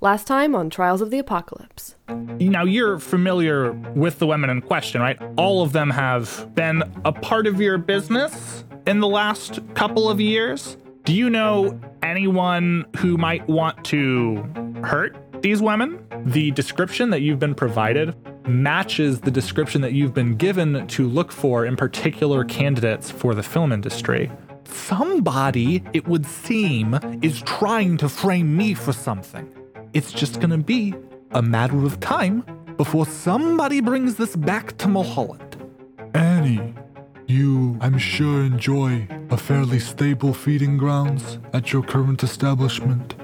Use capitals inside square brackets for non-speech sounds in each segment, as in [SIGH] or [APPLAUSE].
Last time on Trials of the Apocalypse. Now, you're familiar with the women in question, right? All of them have been a part of your business in the last couple of years. Do you know anyone who might want to hurt these women? The description that you've been provided matches the description that you've been given to look for in particular candidates for the film industry. Somebody, it would seem, is trying to frame me for something. It's just gonna be a matter of time before somebody brings this back to Mulholland. Annie, you, I'm sure, enjoy a fairly stable feeding grounds at your current establishment.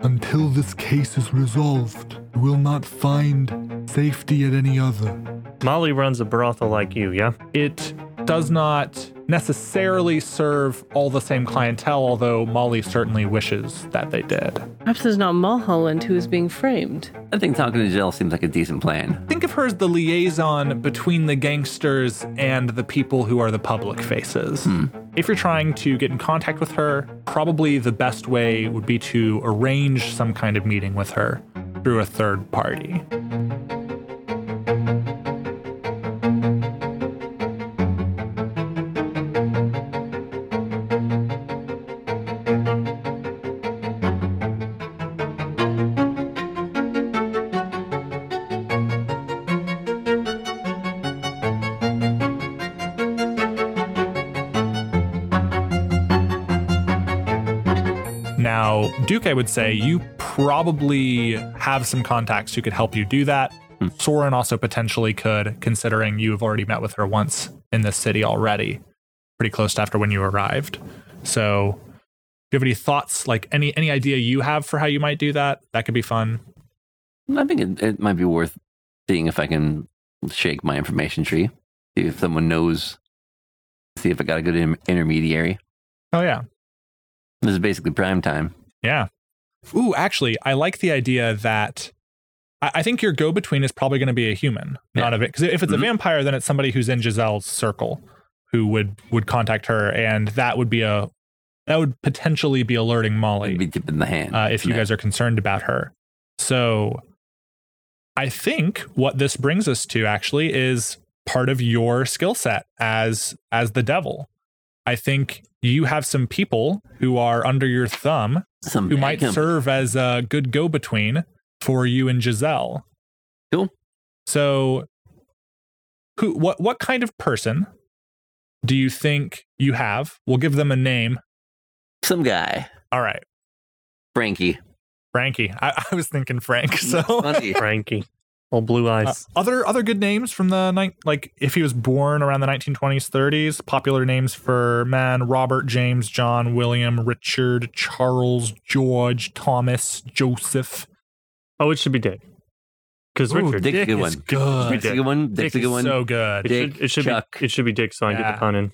Until this case is resolved, you will not find safety at any other. Molly runs a brothel like you, yeah? It does um, not necessarily serve all the same clientele, although Molly certainly wishes that they did. Perhaps it's not Mulholland who is being framed. I think talking to Jill seems like a decent plan. Think of her as the liaison between the gangsters and the people who are the public faces. Hmm. If you're trying to get in contact with her, probably the best way would be to arrange some kind of meeting with her through a third party. I would say you probably have some contacts who could help you do that. Hmm. Soren also potentially could, considering you have already met with her once in this city already, pretty close to after when you arrived. So, do you have any thoughts, like any any idea you have for how you might do that? That could be fun. I think it, it might be worth seeing if I can shake my information tree. See if someone knows. See if I got a good in- intermediary. Oh yeah, This is basically prime time. Yeah. Ooh, actually, I like the idea that I, I think your go between is probably going to be a human, not Yeah. a because if it's Mhm. a vampire, then it's somebody who's in Giselle's circle who would would contact her, and that would be a that would potentially be alerting Molly Be tipping the hand. uh, if you Yeah. guys are concerned about her. So, I think what this brings us to actually is part of your skill set as as the devil. I think you have some people who are under your thumb Some who might company. serve as a good go between for you and Giselle. Cool. So, who, what, what kind of person do you think you have? We'll give them a name. Some guy, All right, Frankie. Frankie. I, I was thinking Frank. [LAUGHS] So, Funny. Frankie. Old blue uh, eyes. other other good names from the night, like if he was born around the 1920s, 30s. Popular names for men: Robert, James, John, William, Richard, Charles, George, Thomas, Joseph. oh, it should be Dick. Because Richard. Dick's a Dick good is one. good. Dick's a good one. Dick's Dick a good one. so good. it Dick, should, it should Chuck. be it should be Dick, so I get Yeah. the pun in.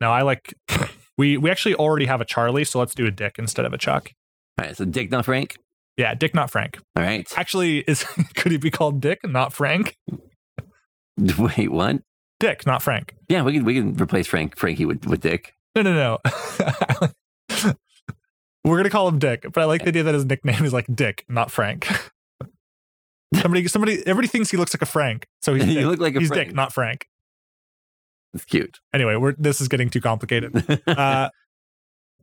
No, I like. [LAUGHS] We we actually already have a Charlie, so let's do a Dick instead of a Chuck. All right, so Dick, not Frank. Yeah, Dick, not Frank. All right. Actually, is [LAUGHS] could he be called Dick, not Frank? [LAUGHS] Wait, what? Dick, not Frank. Yeah, we can we can replace Frank Frankie with, with Dick. No, no, no. [LAUGHS] We're gonna call him Dick, but I like the idea that his nickname is like Dick, not Frank. somebody, somebody, everybody thinks he looks like a Frank, so he's Dick. look like a he's Frank. Dick, not Frank. It's cute. Anyway, we're this is getting too complicated. Uh,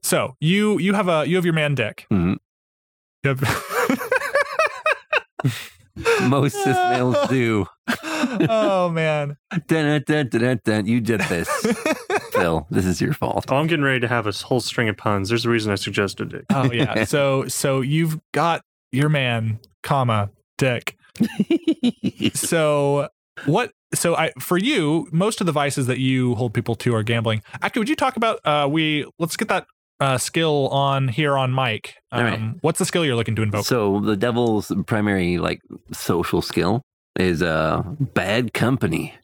so you you have a you have your man Dick. Mhm. You [LAUGHS] have- Most cis males do. [LAUGHS] oh man. Dun, dun, dun, dun, dun. You did this, [LAUGHS] Phil. This is your fault. Oh, I'm getting ready to have a whole string of puns. There's a reason I suggested it. Oh yeah. So so you've got your man, comma, Dick. So what so I for you, most of the vices that you hold people to are gambling. Actually, would you talk about uh we let's get that uh skill on here on mic. Um right. what's the skill you're looking to invoke? So the devil's primary like social skill is uh bad company.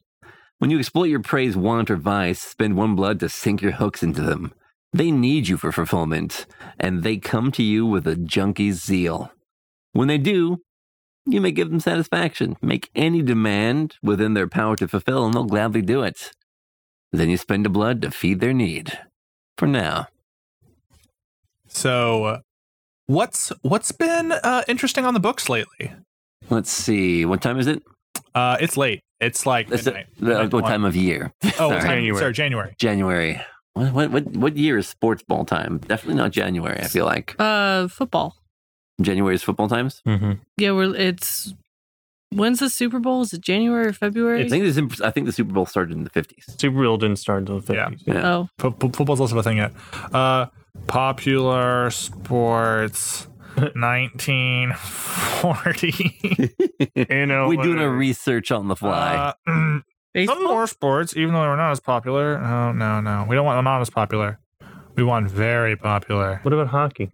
When you exploit your prey's want or vice, spend one blood to sink your hooks into them. They need you for fulfillment, and they come to you with a junkie's zeal. When they do, you may give them satisfaction, make any demand within their power to fulfill, and they'll gladly do it. Then you spend a blood to feed their need. For now. So what's what's been uh, interesting on the books lately? Let's see. What time is it? Uh, it's late. It's like That's midnight. the- Midnight what one. time of year? [LAUGHS] Oh, Sorry. January. Sorry, January. January. What, what what what year is sports ball time? Definitely not January. I feel like Uh, football. January is football times. Mm-hmm. Yeah, we're it's. When's the Super Bowl? Is it January or February? I think this. I think the Super Bowl started in the fifties. Super Bowl didn't start until the 50s. Yeah. oh, Fo- fo- football's also a thing yet. Uh, popular sports. [LAUGHS] 1940. [LAUGHS] You know, We're doing a research on the fly. Uh, [CLEARS THROAT] some more sports, even though they're not as popular. No, no, no. We don't want them not as popular. We want very popular. What about hockey?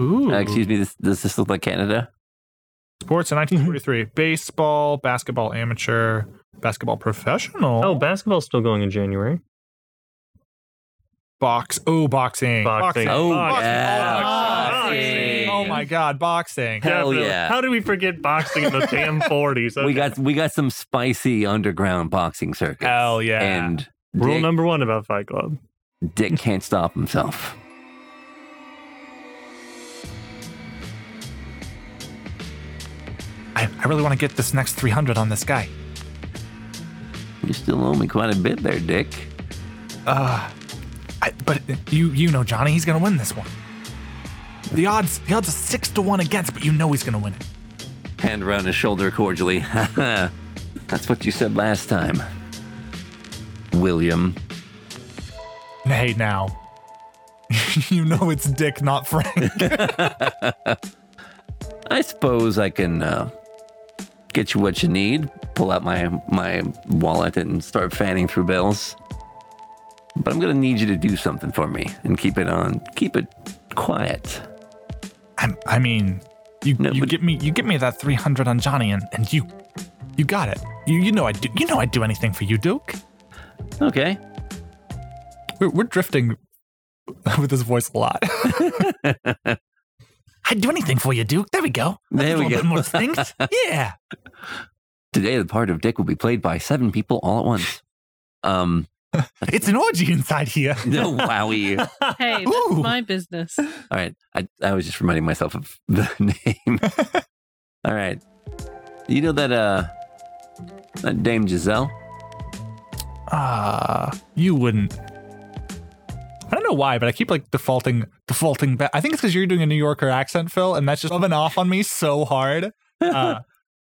Ooh. Uh, excuse me. This, does this look like Canada? Sports in 1943. [LAUGHS] Baseball, basketball amateur, basketball professional. Oh, basketball's still going in January. Box. Oh, boxing. Boxing. Oh, Boxing. yeah. Boxing. Oh my god, boxing. Hell Definitely. yeah. How did we forget boxing in the damn [LAUGHS] 40s? We got we got some spicy underground boxing circuits. Hell yeah. And Rule Dick, number one about Fight Club. Dick can't stop himself. I, I really want to get this next 300 on this guy. You still owe me quite a bit there, Dick. Uh, I, but you you know Johnny, he's gonna win this one. The odds the odds are six to one against, but you know he's gonna win it. Hand around his shoulder cordially. [LAUGHS] That's what you said last time. William. Hey now. [LAUGHS] you know it's Dick, not Frank. [LAUGHS] I suppose I can uh, get you what you need. Pull out my my wallet and start fanning through bills. But I'm gonna need you to do something for me and keep it on. Keep it quiet. I, I mean, you No, you get me you get me that 300 on Johnny, and, and you you got it. You you know I do you know I'd do anything for you, Duke. Okay. We're, we're drifting with this voice a lot. [LAUGHS] I'd do anything for you, Duke. There we go. There A we go. more distinct. [LAUGHS] yeah. Today, the part of Dick will be played by seven people all at once. Um, [LAUGHS] It's an orgy inside here. [LAUGHS] no, wowie. Hey, Ooh. that's my business. All right. I, I was just reminding myself of [LAUGHS] the name. All right. You know that, uh, that Dame Giselle? Ah, you wouldn't. I don't know why, but I keep like defaulting, defaulting back. I think it's because you're doing a New Yorker accent, Phil, and that's just rubbing off on me so hard. Uh,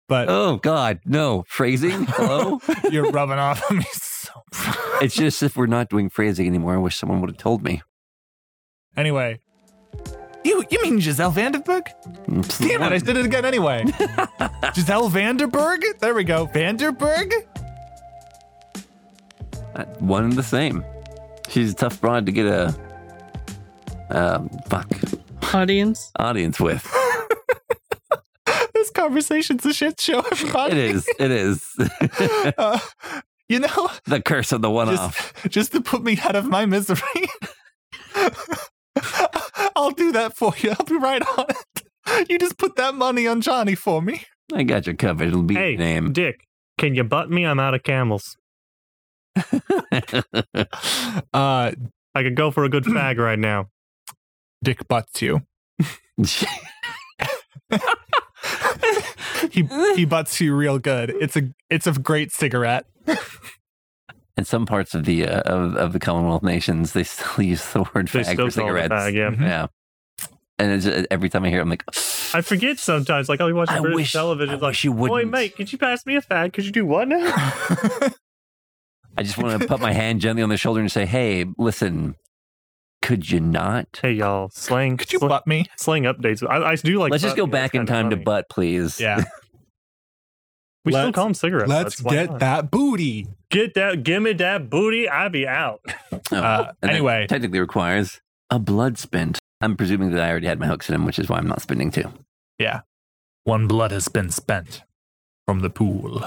but Oh, God. No. Phrasing? Hello? you're rubbing off on me so. [LAUGHS] it's just if we're not doing phrasing anymore, I wish someone would have told me. Anyway, you you mean Giselle Vanderberg? Damn it, I did it again anyway. [LAUGHS] Giselle Vanderberg? There we go. Vanderberg? Uh, One and the same. She's a tough broad to get a, um, fuck, Audience. audience with. [LAUGHS] This conversation's a shit show, everybody. It is. It is. Uh, you know, the curse of the one off. just, [LAUGHS] just to put me out of my misery. [LAUGHS] I'll do that for you. I'll be right on it. You just put that money on Johnny for me. I got you covered. It'll be Hey, your name. Dick, can you butt me? I'm out of camels. [LAUGHS] Uh, I could go for a good [CLEARS THROAT] fag right now. Dick butts you. He he butts you real good. It's a it's a great cigarette. [LAUGHS] In some parts of the uh, of, of the Commonwealth nations, they still [LAUGHS] use the word They fag still for call it cigarettes. fag, yeah. Yeah. And it's, uh, every time I hear it, I'm like, [GASPS] I forget sometimes. Like, I'll be watching I British wish- television. I like, wish you boy, wouldn't." mate, could you pass me a fag? Could you do what now? [LAUGHS] I just want to put my hand gently on the shoulder and say, hey, listen, could you not? hey, y'all, slang. Could you slang, butt me? slang updates. I, I do like. Let's just go me. Back in kinda time to butt, please. Yeah. [LAUGHS] We still Let's- call them cigarette Let's butts. Get not? that booty. Get that. Give me that booty. I be out. Oh, Uh, anyway. technically requires a blood spent. I'm presuming that I already had my hooks in him, which is why I'm not spending two. Yeah. One blood has been spent from the pool.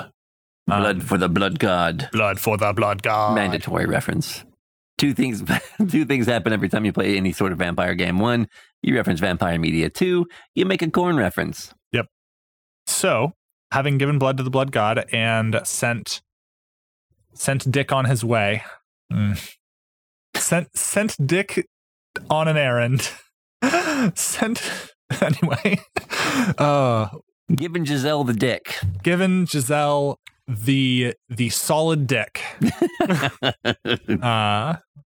Blood Um, for the blood god. blood for the blood god. Mandatory reference. Two things. [LAUGHS] two things happen every time you play any sort of vampire game. One, you reference vampire media. Two, you make a corn reference. Yep. So, having given blood to the blood god and sent sent Dick on his way, mm, sent sent Dick on an errand. [LAUGHS] Sent [LAUGHS] anyway. Uh, Giving Giselle the dick. given Giselle the the solid dick, [LAUGHS] uh,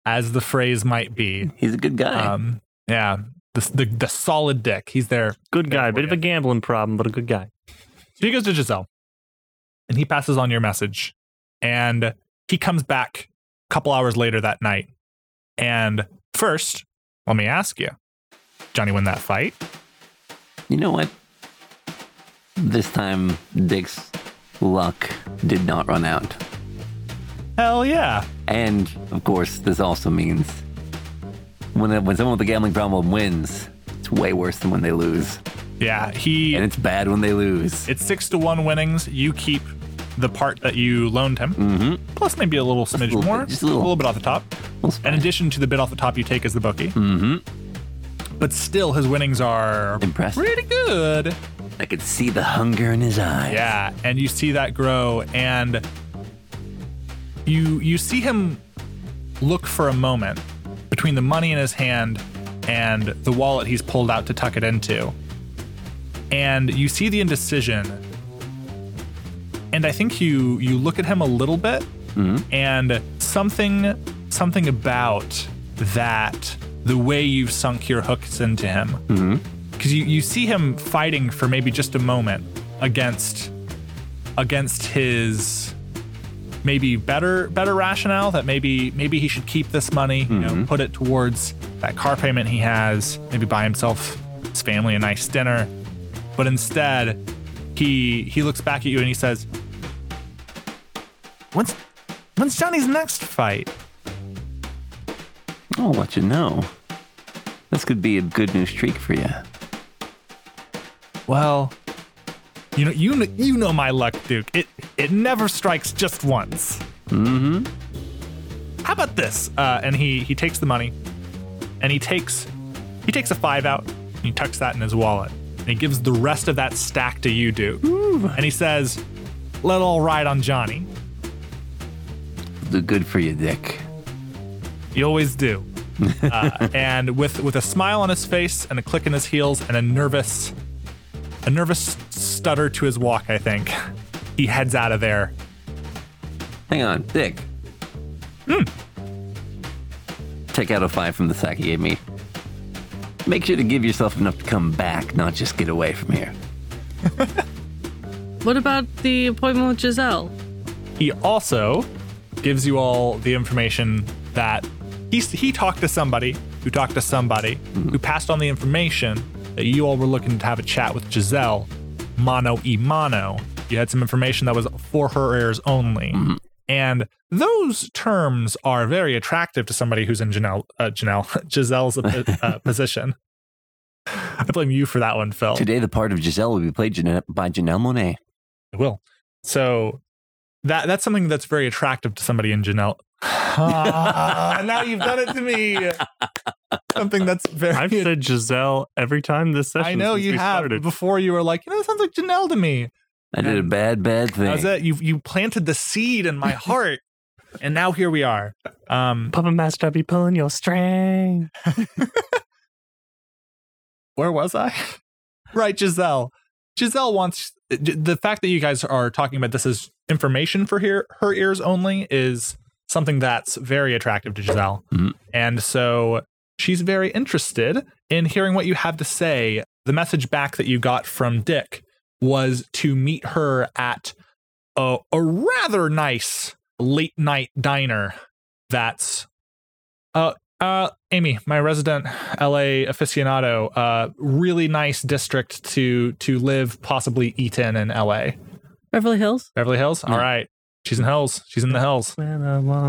as the phrase might be. He's a good guy. Um, yeah, the, the the solid dick. He's there. Good guy. for Bit of a gambling problem, but a good guy. So he goes to Giselle, and he passes on your message, and he comes back a couple hours later that night. And first, let me ask you, Johnny, win that fight? you know what? This time, Dick's luck did not run out. Hell yeah! And of course, this also means when when someone with a gambling problem wins, it's way worse than when they lose, Yeah, he. and it's bad when they lose. It's six to one winnings. You keep the part that you loaned him, Mm-hmm. plus maybe a little smidge little bit, more, just a little. bit off the top. In addition to the bit off the top you take as the bookie, Mm-hmm. but still his winnings are Impressive. pretty good. I could see the hunger in his eyes. Yeah, and you see that grow, and you you see him look for a moment between the money in his hand and the wallet he's pulled out to tuck it into, and you see the indecision. And I think you you look at him a little bit, mm-hmm. and something something about that the way you've sunk your hooks into him mm-hmm. Because you, you see him fighting for maybe just a moment against against his maybe better better rationale that maybe maybe he should keep this money you know mm-hmm. put it towards that car payment he has maybe buy himself his family a nice dinner but instead he he looks back at you and he says when's when's johnny's next fight I'll let you know? This could be a good new streak for you. Well, you know, you know, you know my luck, Duke. It it never strikes just once. Mm-hmm. How about this? Uh, and he he takes the money, and he takes he takes a five out, and he tucks that in his wallet, and he gives the rest of that stack to you, Duke. Ooh. And he says, "Let all ride on Johnny. Do good for you, Dick. You always do." [LAUGHS] uh, and with with a smile on his face and a click in his heels and a nervous a nervous stutter to his walk, I think he heads out of there Hang on, Dick. Hmm. Take out a five from the sack he gave me. Make sure to give yourself enough to come back, not just get away from here. What about the appointment with Giselle? He also gives you all the information that he, he talked to somebody who talked to somebody who passed on the information that you all were looking to have a chat with Giselle, mano e mano. You had some information that was for her ears only. And those terms are very attractive to somebody who's in Janelle, uh, Janelle [LAUGHS] Giselle's uh, uh, [LAUGHS] position. I blame you for that one, Phil. Today, the part of Giselle will be played Janelle, by Janelle Monáe. I will. So that that's something that's very attractive to somebody in Janelle. [LAUGHS] Ah, now you've done it to me. Something that's very. I've said [LAUGHS] Giselle every time this session. I know you have. started. Before you were like, you know, that sounds like Janelle to me. I did a bad, bad thing. How's that? You you planted the seed in my heart, and now here we are. Um, Puppet Master I'll be pulling your string. [LAUGHS] where was I? [LAUGHS] right, Giselle. Giselle wants the fact that you guys are talking about this as information for her, her ears only is something that's very attractive to Giselle. Mhm. And so she's very interested in hearing what you have to say. The message back that you got from Dick was to meet her at a, a rather nice late night diner that's uh uh Amy, my resident LA aficionado, uh really nice district to to live, possibly eat in in LA. Beverly Hills? Beverly Hills? All right. She's in Hills. She's in the hills.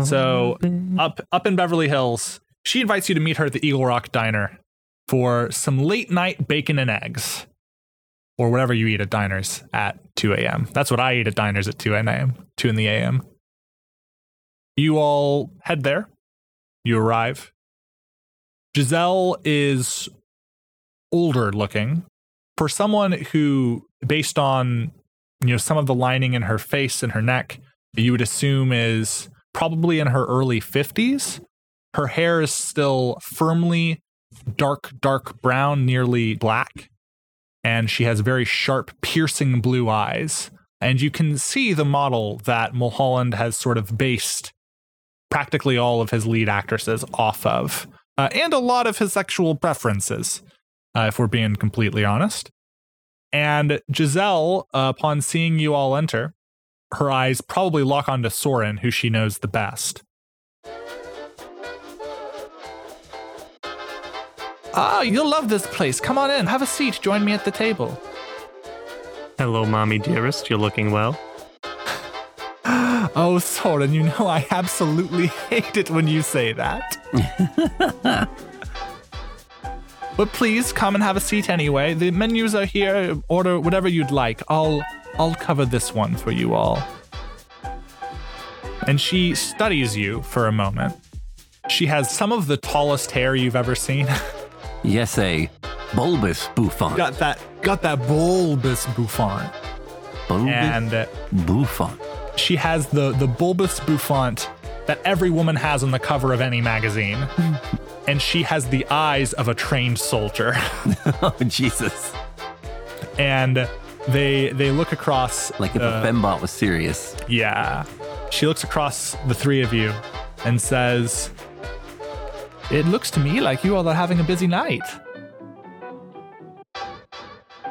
So up up in Beverly Hills, she invites you to meet her at the Eagle Rock Diner for some late night bacon and eggs. Or whatever you eat at diners at 2 a.m. That's what I eat at diners at 2 a.m. 2 in the a.m. You all head there. You arrive. Giselle is older looking. For someone who, based on you know some of the lining in her face and her neck, you would assume is probably in her early 50s. Her hair is still firmly dark, dark brown, nearly black. And she has very sharp, piercing blue eyes. And you can see the model that Mulholland has sort of based practically all of his lead actresses off of, uh, and a lot of his sexual preferences, uh, if we're being completely honest. And Giselle, uh, upon seeing you all enter, her eyes probably lock onto Soren, who she knows the best. Ah, you'll love this place. Come on in. Have a seat. Join me at the table. Hello, mommy dearest. You're looking well. [GASPS] Oh, Soren, you know I absolutely [LAUGHS] hate it when you say that. [LAUGHS] but please come and have a seat anyway. The menus are here. Order whatever you'd like. I'll I'll cover this one for you all. And she studies you for a moment. She has some of the tallest hair you've ever seen. [LAUGHS] Yes, a bulbous bouffant. got that got that bulbous bouffant. bulbous And uh, bouffant. she has the the bulbous bouffant that every woman has on the cover of any magazine. [LAUGHS] and she has the eyes of a trained soldier. [LAUGHS] Oh, Jesus. and they they look across Like if uh, a fembot was serious. Yeah. She looks across the three of you and says, It looks to me like you all are having a busy night.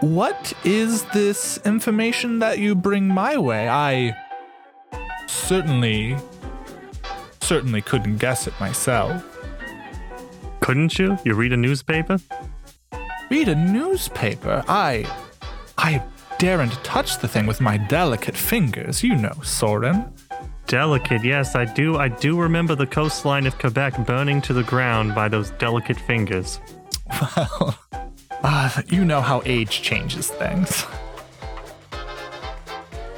What is this information that you bring my way? I certainly, certainly couldn't guess it myself. Couldn't you? You read a newspaper? Read a newspaper? I. I daren't touch the thing with my delicate fingers, you know, Soren. Delicate, yes, I do. I do remember the coastline of Quebec burning to the ground by those delicate fingers. Well, ah, [LAUGHS] you know how age changes things.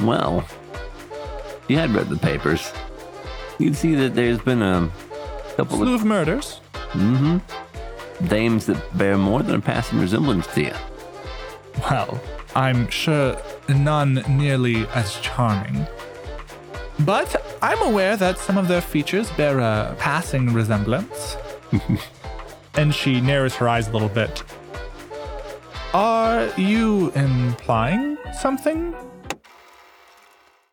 Well, if you had read the papers, you'd see that there's been a couple Slew of of murders. Mm-hmm. Dames that bear more than a passing resemblance to you. Well, I'm sure none nearly as charming. But I'm aware that some of their features bear a passing resemblance. [LAUGHS] and she narrows her eyes a little bit. Are you implying something?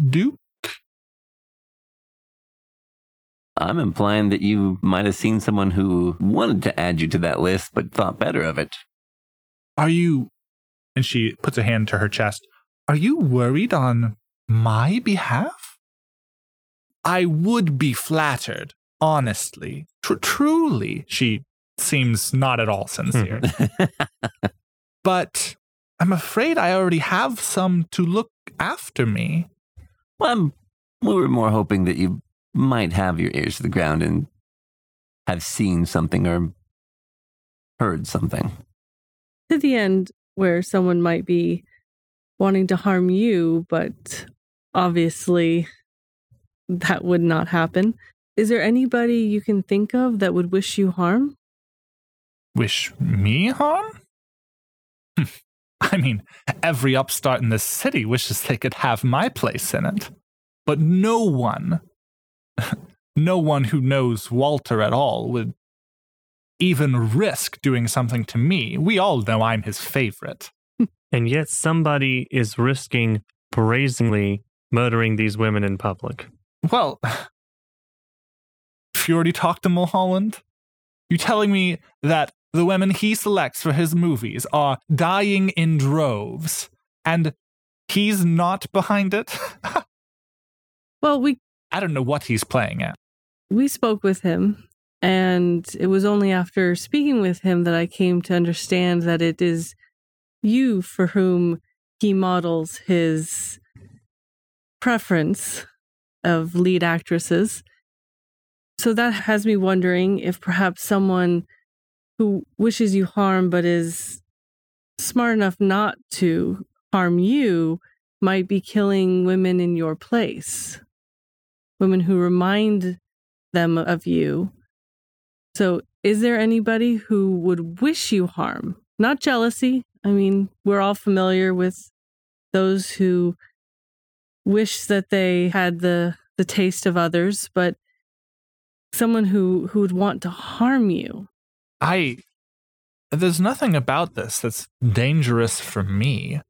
Duke? I'm implying that you might have seen someone who wanted to add you to that list but thought better of it. Are you. And she puts a hand to her chest. Are you worried on my behalf? I would be flattered, honestly. Tr- truly. She seems not at all sincere. Mm-hmm. [LAUGHS] but I'm afraid I already have some to look after me. Well, I'm, we were more hoping that you might have your ears to the ground and have seen something or heard something. To the end where someone might be wanting to harm you, but obviously that would not happen. Is there anybody you can think of that would wish you harm? Wish me harm? Hmm. [LAUGHS] I mean, every upstart in this city wishes they could have my place in it. But no one, [LAUGHS] no one who knows Walter at all would even risk doing something to me. We all know I'm his favorite. [LAUGHS] And yet somebody is risking brazenly murdering these women in public. Well, [SIGHS] if you already talked to Mulholland, You're telling me that the women he selects for his movies are dying in droves, and he's not behind it? [LAUGHS] Well, we I don't know what he's playing at. we spoke with him and it was only after speaking with him that I came to understand that it is you for whom he models his preference of lead actresses. So that has me wondering if perhaps someone who wishes you harm but is smart enough not to harm you might be killing women in your place. Women who remind them of you. So, is there anybody who would wish you harm? Not jealousy. I mean, we're all familiar with those who wish that they had the the taste of others, but someone who who would want to harm you. I there's nothing about this that's dangerous for me.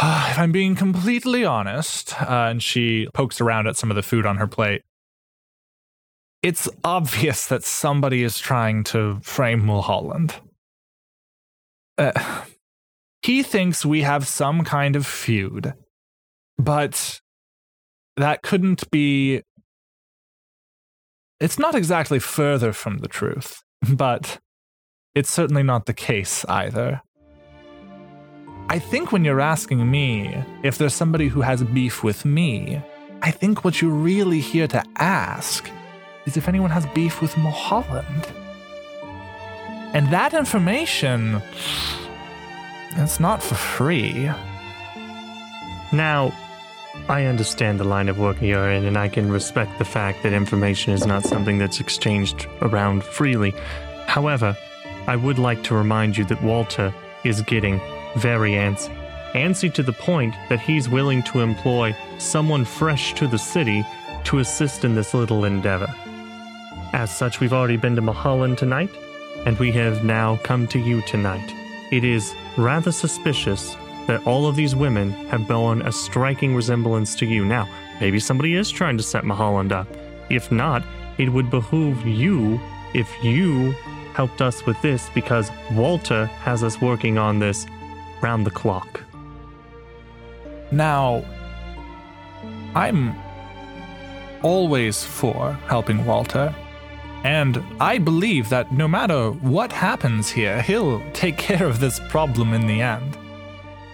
if I'm being completely honest, uh, and she pokes around at some of the food on her plate, it's obvious that somebody is trying to frame Mulholland. Uh, he thinks we have some kind of feud, but that couldn't be. It's not exactly further from the truth, [LAUGHS] but it's certainly not the case either. I think when you're asking me if there's somebody who has beef with me, I think what you're really here to ask is if anyone has beef with Mulholland. And that information, it's not for free. Now, I understand the line of work you're in, and I can respect the fact that information is not something that's exchanged around freely. However, I would like to remind you that Walter is getting very antsy. Antsy to the point that he's willing to employ someone fresh to the city to assist in this little endeavor. As such, we've already been to Mulholland tonight, and we have now come to you tonight. It is rather suspicious that all of these women have borne a striking resemblance to you. Now, maybe somebody is trying to set Mulholland up. If not, it would behoove you if you helped us with this because Walter has us working on this round the clock. Now, I'm always for helping Walter, and I believe that no matter what happens here, he'll take care of this problem in the end.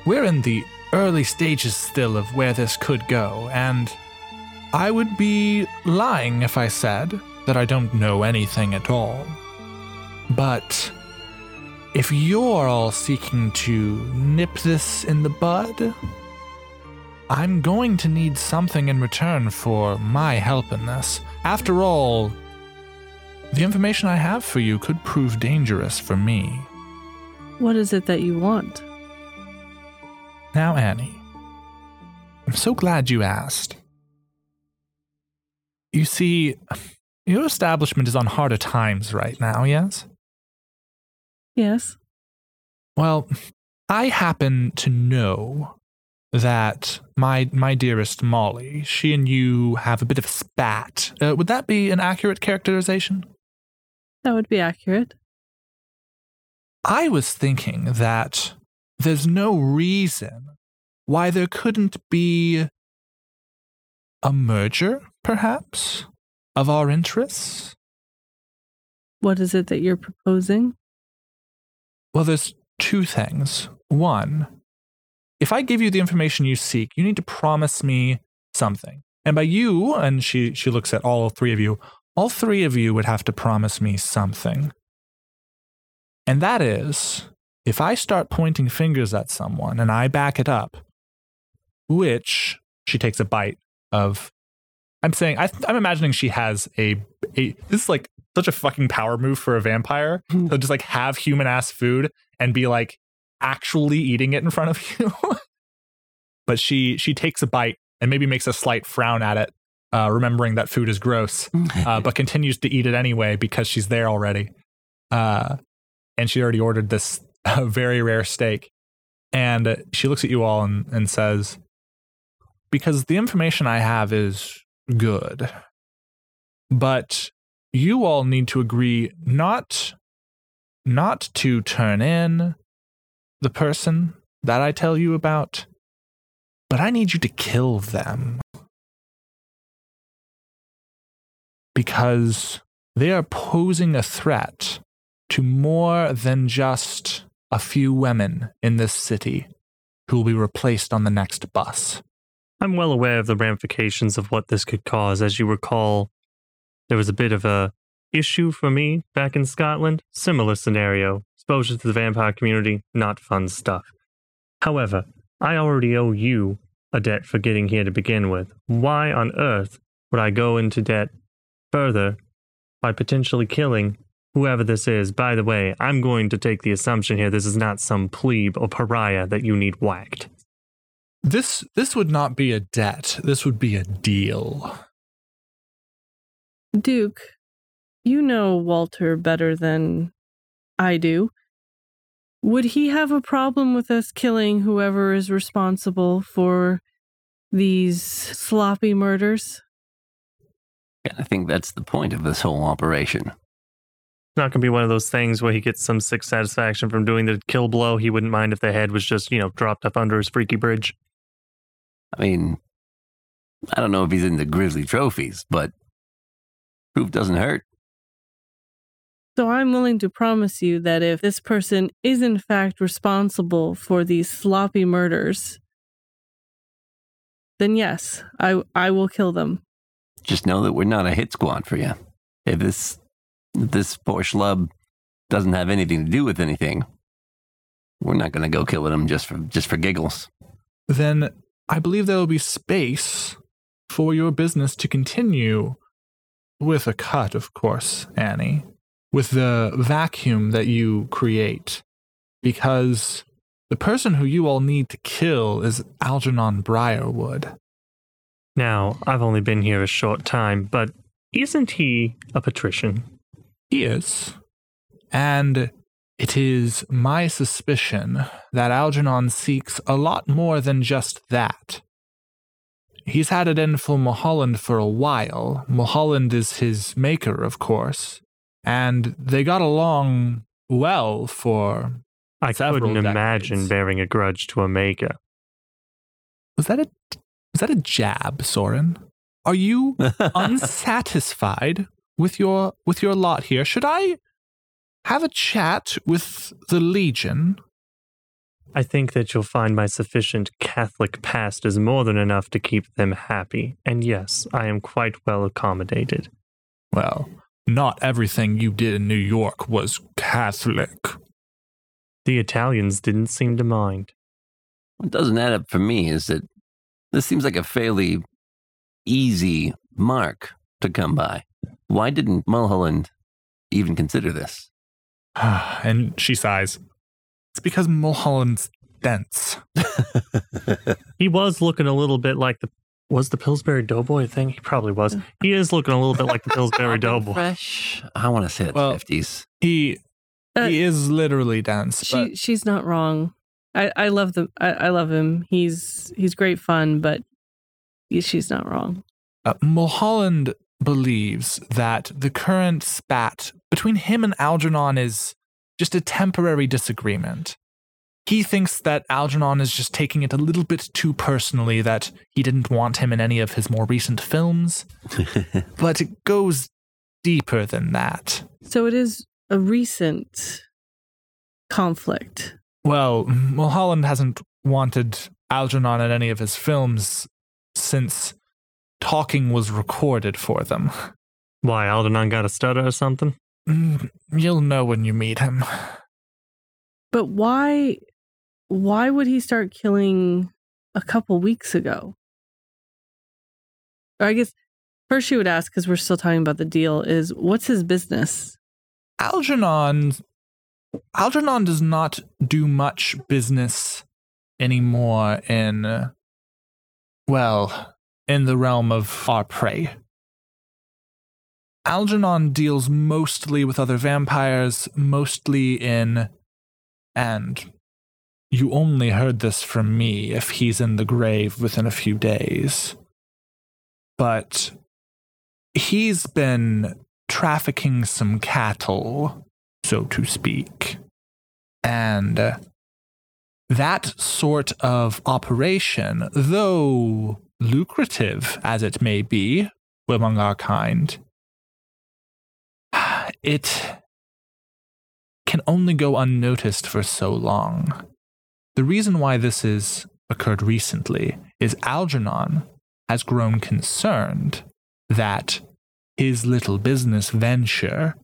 We're in the early stages still of where this could go, and I would be lying if I said that I don't know anything at all. But if you're all seeking to nip this in the bud, I'm going to need something in return for my help in this. After all, the information I have for you could prove dangerous for me. What is it that you want? Now, Annie, I'm so glad you asked. You see, your establishment is on harder times right now, yes? Yes. Well, I happen to know that my my dearest Molly, she and you have a bit of a spat. Uh, would that be an accurate characterization? That would be accurate. I was thinking that there's no reason why there couldn't be a merger, perhaps, of our interests. What is it that you're proposing? Well, there's two things. One, if I give you the information you seek, you need to promise me something. And by you, and she she looks at all three of you, all three of you would have to promise me something. And that is, if I start pointing fingers at someone and I back it up, which she takes a bite of. I'm saying I, am imagining she has a, a this is like such a fucking power move for a vampire. He'll just like have human ass food and be like actually eating it in front of [LAUGHS] you. but she she takes a bite and maybe makes a slight frown at it, uh, remembering that food is gross, [LAUGHS] uh, but continues to eat it anyway because she's there already. Uh, and she already ordered this [LAUGHS] very rare steak. And she looks at you all and, and says, Because the information I have is good, but you all need to agree not not to turn in the person that I tell you about, but I need you to kill them. Because they are posing a threat to more than just a few women in this city who will be replaced on the next bus. I'm well aware of the ramifications of what this could cause. As you recall, there was a bit of a issue for me back in Scotland. Similar scenario. Exposure to the vampire community, not fun stuff. However, I already owe you a debt for getting here to begin with. Why on earth would I go into debt further by potentially killing whoever this is? By the way, I'm going to take the assumption here this is not some plebe or pariah that you need whacked. This this would not be a debt. This would be a deal. Duke, you know Walter better than I do. Would he have a problem with us killing whoever is responsible for these sloppy murders? I think that's the point of this whole operation. It's not going to be one of those things where he gets some sick satisfaction from doing the kill blow. He wouldn't mind if the head was just, you know, dropped up under his freaky bridge. I mean, I don't know if he's into Grisly trophies, but proof doesn't hurt. So I'm willing to promise you that if this person is in fact responsible for these sloppy murders, then yes, I I will kill them. Just know that we're not a hit squad for you. If this if this poor schlub doesn't have anything to do with anything, we're not going to go killing him just for just for giggles. Then I believe there will be space for your business to continue with a cut, of course, Annie, with the vacuum that you create. Because the person who you all need to kill is Algernon Briarwood. Now, I've only been here a short time, but isn't he a patrician? He is. And it is my suspicion that Algernon seeks a lot more than just that. He's had it in for Mulholland for a while. Mulholland is his maker, of course. And they got along well for. I couldn't imagine bearing a grudge to a maker. Was that a. Was that a jab, Soren? Are you [LAUGHS] unsatisfied with your with your lot here? Should I have a chat with the Legion? I think that you'll find my sufficient Catholic past is more than enough to keep them happy. And yes, I am quite well accommodated. Well, not everything you did in New York was Catholic. The Italians didn't seem to mind. What doesn't add up for me is that this seems like a fairly easy mark to come by. Why didn't Mulholland even consider this? [SIGHS] and she sighs. It's because Mulholland's dense. [LAUGHS] He was looking a little bit like the was the Pillsbury Doughboy thing. He probably was. He is looking a little bit like the [LAUGHS] Pillsbury Doughboy. Fresh. I want to say it's Well, 50s. He Uh, he is literally dense. She but she's not wrong. I I love the I, I love him. He's he's great fun, but she's not wrong. uh, Mulholland believes that the current spat between him and Algernon is just a temporary disagreement. He thinks that Algernon is just taking it a little bit too personally, that he didn't want him in any of his more recent films. [LAUGHS] but it goes deeper than that. So it is a recent conflict. Well, Mulholland hasn't wanted Algernon in any of his films since talking was recorded for them. Why, Algernon got a stutter or something? Mm, You'll know when you meet him. But why why would he start killing a couple weeks ago? Or I guess first she would ask because we're still talking about the deal is what's his business? Algernon Algernon does not do much business anymore in well, in the realm of our prey. Algernon deals mostly with other vampires, mostly in and you only heard this from me if he's in the grave within a few days. But he's been trafficking some cattle, so to speak. And uh, that sort of operation, though lucrative as it may be among our kind, [SIGHS] it can only go unnoticed for so long. The reason why this has occurred recently is Algernon has grown concerned that his little business venture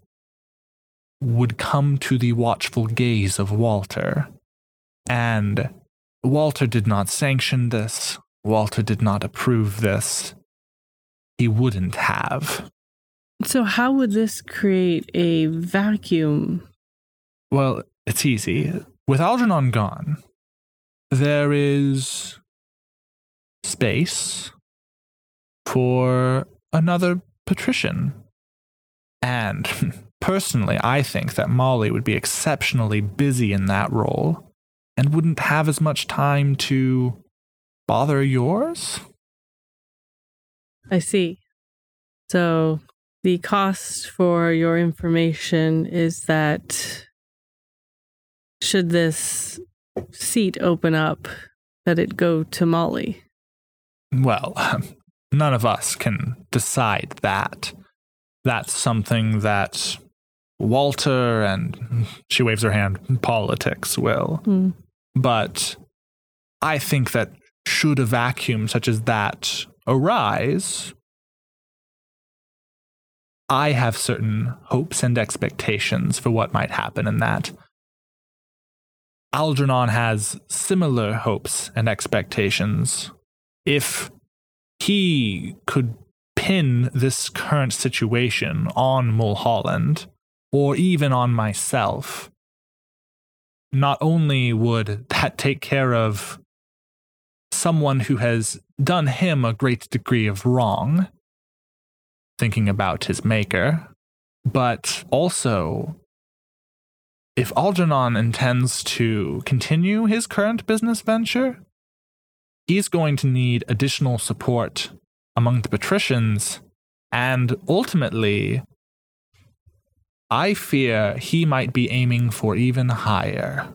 would come to the watchful gaze of Walter. And Walter did not sanction this. Walter did not approve this. He wouldn't have. So how would this create a vacuum? Well, it's easy. With Algernon gone, there is space for another patrician. And [LAUGHS] personally, I think that Molly would be exceptionally busy in that role and wouldn't have as much time to bother yours. I see. So the cost for your information is that should this seat open up, that it go to Molly. Well, [LAUGHS] none of us can decide that. That's something that Walter and [LAUGHS] she waves her hand, politics will. Hmm. But I think that should a vacuum such as that arise, I have certain hopes and expectations for what might happen in that. Algernon has similar hopes and expectations. If he could pin this current situation on Mulholland, or even on myself, not only would that take care of someone who has done him a great degree of wrong, thinking about his maker, but also if Algernon intends to continue his current business venture, he's going to need additional support among the patricians, and ultimately, I fear he might be aiming for even higher.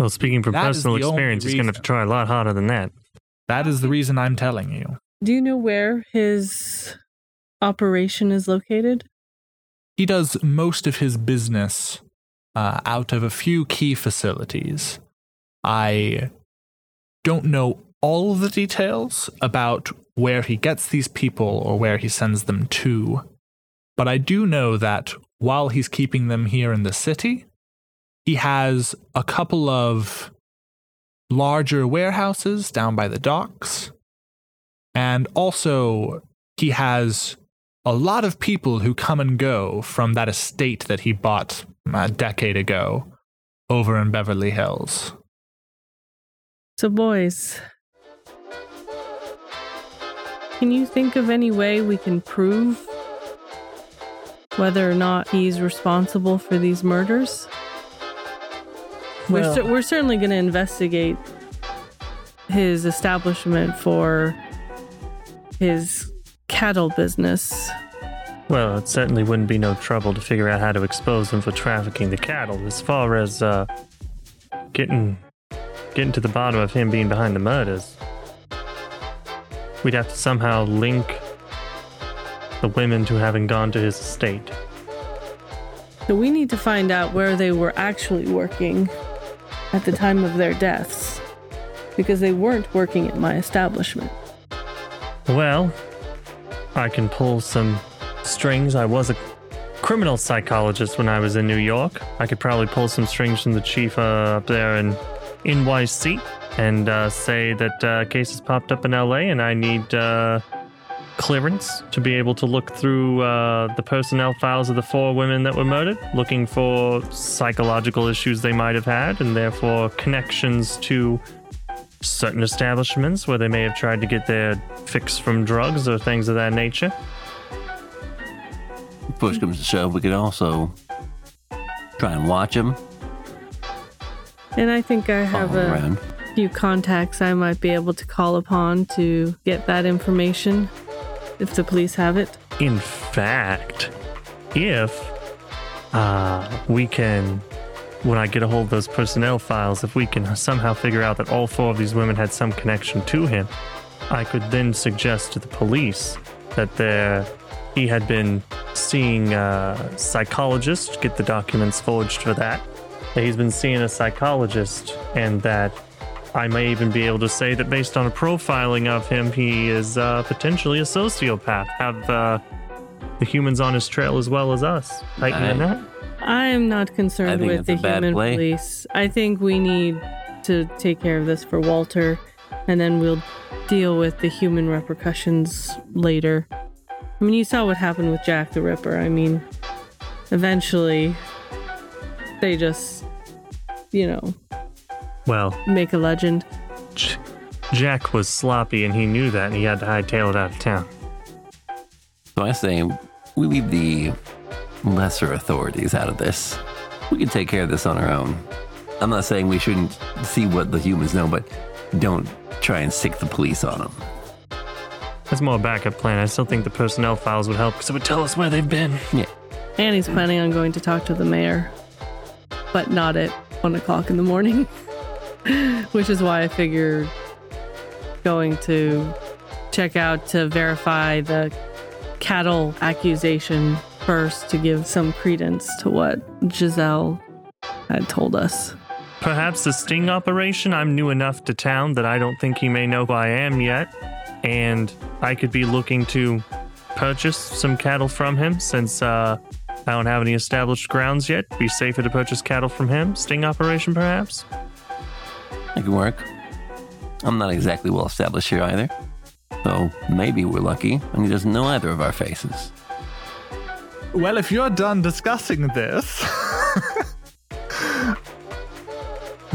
Well, speaking from That is personal experience, he's going to have to try a lot harder than that. That is the reason I'm telling you. Do you know where his operation is located? He does most of his business uh, out of a few key facilities. I don't know all the details about where he gets these people or where he sends them to, but I do know that while he's keeping them here in the city, he has a couple of larger warehouses down by the docks, and also he has a lot of people who come and go from that estate that he bought a decade ago over in Beverly Hills. So, boys, can you think of any way we can prove whether or not he's responsible for these murders? We're, Well- cer- we're certainly going to investigate his establishment for his cattle business. Well, it certainly wouldn't be no trouble to figure out how to expose him for trafficking the cattle. As far as uh, getting getting to the bottom of him being behind the murders, we'd have to somehow link the women to having gone to his estate. So we need to find out where they were actually working at the time of their deaths because they weren't working at my establishment. Well, I can pull some strings. I was a criminal psychologist when I was in New York. I could probably pull some strings from the chief uh, up there in NYC and uh, say that uh, cases popped up in LA and I need uh, clearance to be able to look through uh, the personnel files of the four women that were murdered, looking for psychological issues they might have had and therefore connections to certain establishments where they may have tried to get their fix from drugs or things of that nature. Push comes to shove, we could also try and watch them. And I think I have a around. few contacts I might be able to call upon to get that information if the police have it. In fact, if uh, we can, when I get a hold of those personnel files, if we can somehow figure out that all four of these women had some connection to him, I could then suggest to the police that there he had been seeing a psychologist, get the documents forged for that. That he's been seeing a psychologist, and that I may even be able to say that based on a profiling of him, he is uh, potentially a sociopath. Have uh, the humans on his trail as well as us. Tighten I- in that. I am not concerned with the that's a bad human play. police. I think we need to take care of this for Walter and then we'll deal with the human repercussions later. I mean, you saw what happened with Jack the Ripper. I mean, eventually they just, you know, Well, make a legend. J- Jack was sloppy and he knew that and he had to hightail it out of town. So I say we leave the lesser authorities out of this. We can take care of this on our own. I'm not saying we shouldn't see what the humans know, but don't try and stick the police on them. That's more a backup plan. I still think the personnel files would help because it would tell us where they've been. Yeah. Annie's planning on going to talk to the mayor, but not at one o'clock in the morning, [LAUGHS] [LAUGHS] which is why I figured going to check out to verify the cattle accusation first to give some credence to what Giselle had told us. Perhaps the sting operation. I'm new enough to town that I don't think he may know who I am yet. And I could be looking to purchase some cattle from him since uh, I don't have any established grounds yet. Be safer to purchase cattle from him. Sting operation, perhaps? That can work. I'm not exactly well established here either. So maybe we're lucky and he doesn't know either of our faces. Well, if you're done discussing this,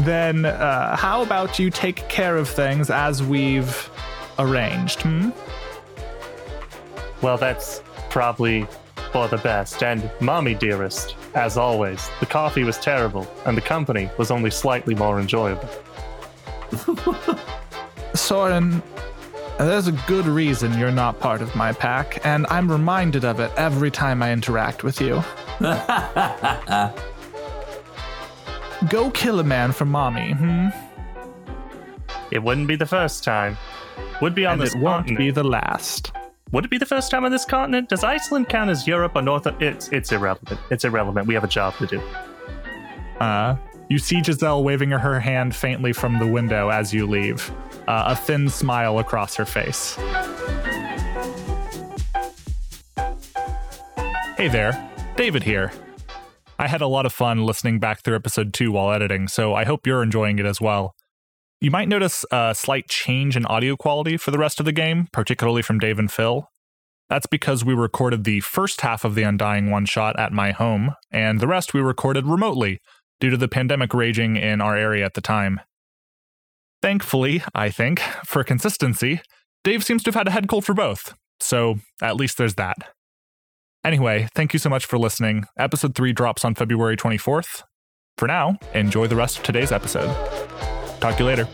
then uh, how about you take care of things as we've arranged? Hmm? Well, that's probably for the best. And, mommy dearest, as always, the coffee was terrible and the company was only slightly more enjoyable. [LAUGHS] Soren, there's a good reason you're not part of my pack, and I'm reminded of it every time I interact with you. [LAUGHS] Go kill a man for mommy, hmm? It wouldn't be the first time. Would be on And this it won't be the last. Would it be the first time on this continent? Does Iceland count as Europe or North? It's it's irrelevant. It's irrelevant. We have a job to do. Uh, you see Giselle waving her hand faintly from the window as you leave, uh, a thin smile across her face. Hey there, David here. I had a lot of fun listening back through episode 2 while editing, so I hope you're enjoying it as well. You might notice a slight change in audio quality for the rest of the game, particularly from Dave and Phil. That's because we recorded the first half of the Undying one shot at my home, and the rest we recorded remotely due to the pandemic raging in our area at the time. Thankfully, I think, for consistency, Dave seems to have had a head cold for both, so at least there's that. Anyway, thank you so much for listening. Episode 3 drops on February 24th. For now, enjoy the rest of today's episode. Talk to you later.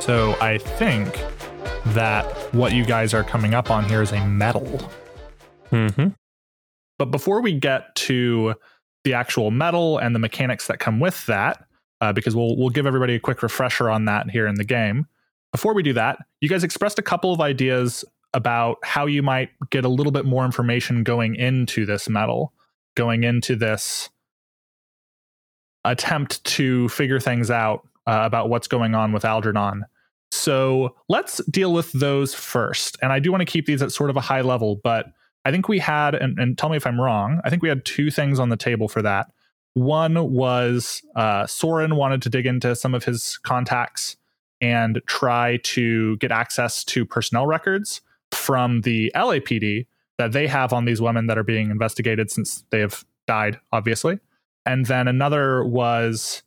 So, I think that what you guys are coming up on here is a medal. Mm-hmm. But before we get to the actual metal and the mechanics that come with that, uh, because we'll we'll give everybody a quick refresher on that here in the game. Before we do that, you guys expressed a couple of ideas about how you might get a little bit more information going into this metal, going into this attempt to figure things out uh, about what's going on with Algernon. So let's deal with those first. And I do want to keep these at sort of a high level, but I think we had, and, and tell me if I'm wrong, I think we had two things on the table for that. One was uh, Soren wanted to dig into some of his contacts and try to get access to personnel records from the LAPD that they have on these women that are being investigated since they have died, obviously. And then another was,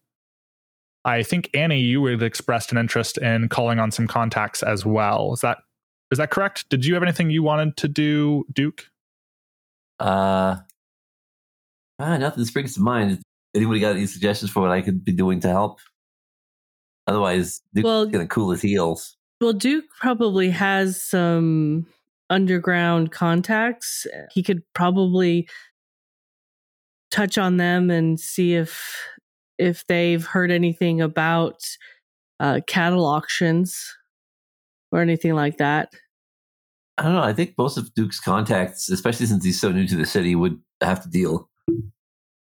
I think Annie, you had expressed an interest in calling on some contacts as well. Is that is that correct? Did you have anything you wanted to do, Duke? Uh, ah, nothing springs to mind. Anybody got any suggestions for what I could be doing to help? Otherwise, Duke's Well- gonna cool his heels. Well, Duke probably has some underground contacts. He could probably touch on them and see if if they've heard anything about uh, cattle auctions or anything like that. I don't know. I think most of Duke's contacts, especially since he's so new to the city, would have to deal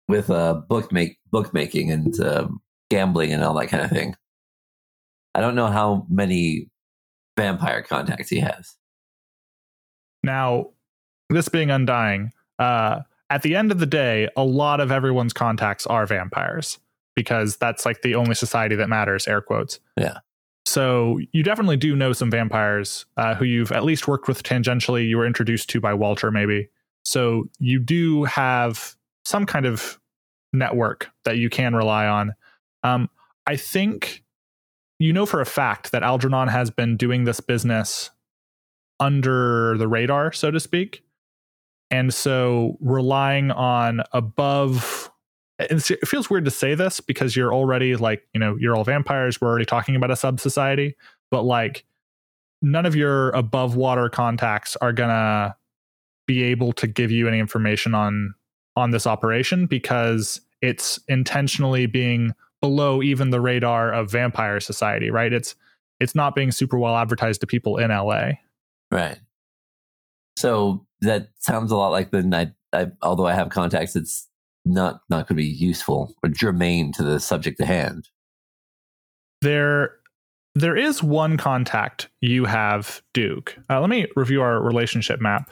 with uh, book make bookmaking and um, gambling and all that kind of thing. I don't know how many vampire contacts he has. Now, this being undying, uh, at the end of the day, a lot of everyone's contacts are vampires because that's like the only society that matters, air quotes. Yeah. So you definitely do know some vampires uh, who you've at least worked with tangentially. You were introduced to by Walter, maybe. So you do have some kind of network that you can rely on. Um, I think you know for a fact that Algernon has been doing this business under the radar, so to speak. And so relying on above it feels weird to say this because you're already like, you know, you're all vampires. We're already talking about a sub society, but like none of your above water contacts are gonna be able to give you any information on on this operation because it's intentionally being below even the radar of vampire society, right? It's it's not being super well advertised to people in LA. Right. So that sounds a lot like the night. I, although I have contacts, it's not not going to be useful or germane to the subject at hand. There, there is one contact you have, Duke. Uh, let me review our relationship map.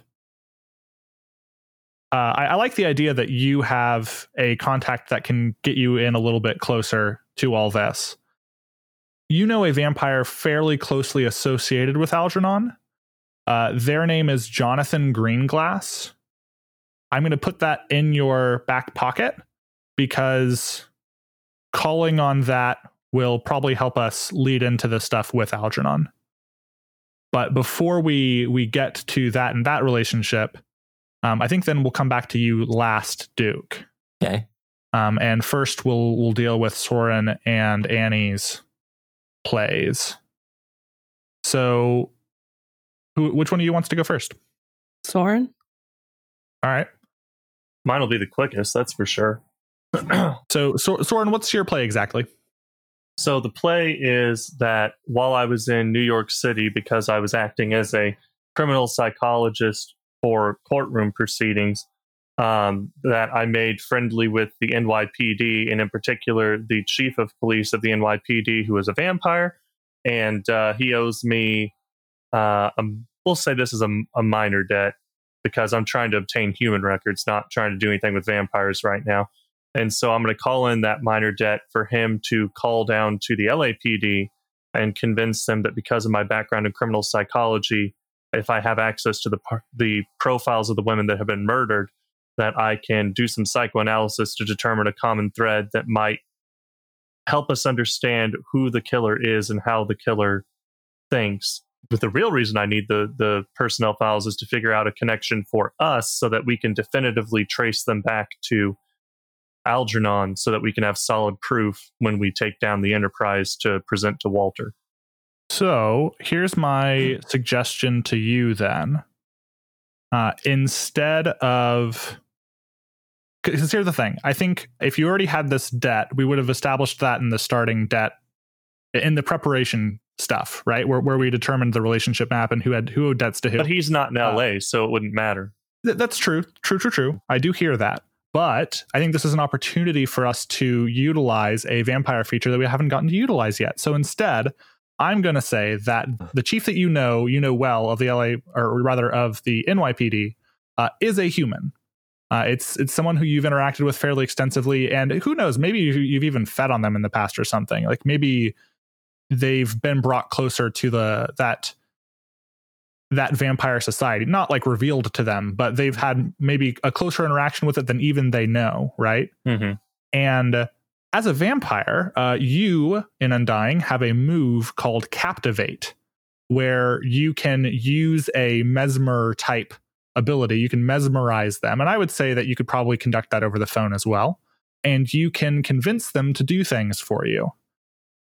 Uh, I, I like the idea that you have a contact that can get you in a little bit closer to all this. You know a vampire fairly closely associated with Algernon. Uh, their name is Jonathan Greenglass. I'm going to put that in your back pocket because calling on that will probably help us lead into the stuff with Algernon. But before we we get to that and that relationship, um, I think then we'll come back to you last, Duke. Okay. Um, and first we'll we'll deal with Soren and Annie's plays. So, who which one of you wants to go first? Soren? All right. Mine will be the quickest, that's for sure. [CLEARS THROAT] So, so Soren, what's your play exactly? So the play is that while I was in New York City, because I was acting as a criminal psychologist for courtroom proceedings, um, that I made friendly with the NYPD, and in particular, the chief of police of the NYPD, who is a vampire, and uh, he owes me. Uh, a, we'll say this is a, a minor debt because I'm trying to obtain human records, not trying to do anything with vampires right now. And so I'm going to call in that minor debt for him to call down to the LAPD and convince them that because of my background in criminal psychology, if I have access to the the profiles of the women that have been murdered, that I can do some psychoanalysis to determine a common thread that might help us understand who the killer is and how the killer thinks. But the real reason I need the the personnel files is to figure out a connection for us so that we can definitively trace them back to Algernon so that we can have solid proof when we take down the Enterprise to present to Walter. So here's my suggestion to you then. Uh, instead of because here's the thing i think if you already had this debt we would have established that in the starting debt in the preparation stuff right? Where, where we determined the relationship map and who had who owed debts to who. But he's not in Uh, LA, so it wouldn't matter. Th- that's true. True true true. I do hear that. But i think this is an opportunity for us to utilize a vampire feature that we haven't gotten to utilize yet. So instead i'm going to say that the chief that you know you know well of the la or rather of the nypd uh, is a human. Uh, it's it's someone who you've interacted with fairly extensively, and who knows, maybe you- you've even fed on them in the past or something. Like maybe they've been brought closer to the that that vampire society, not like revealed to them, but they've had maybe a closer interaction with it than even they know, right? Mm-hmm. And as a vampire, uh, you in Undying have a move called Captivate, where you can use a mesmer type ability. You can mesmerize them. And I would say that you could probably conduct that over the phone as well. And you can convince them to do things for you.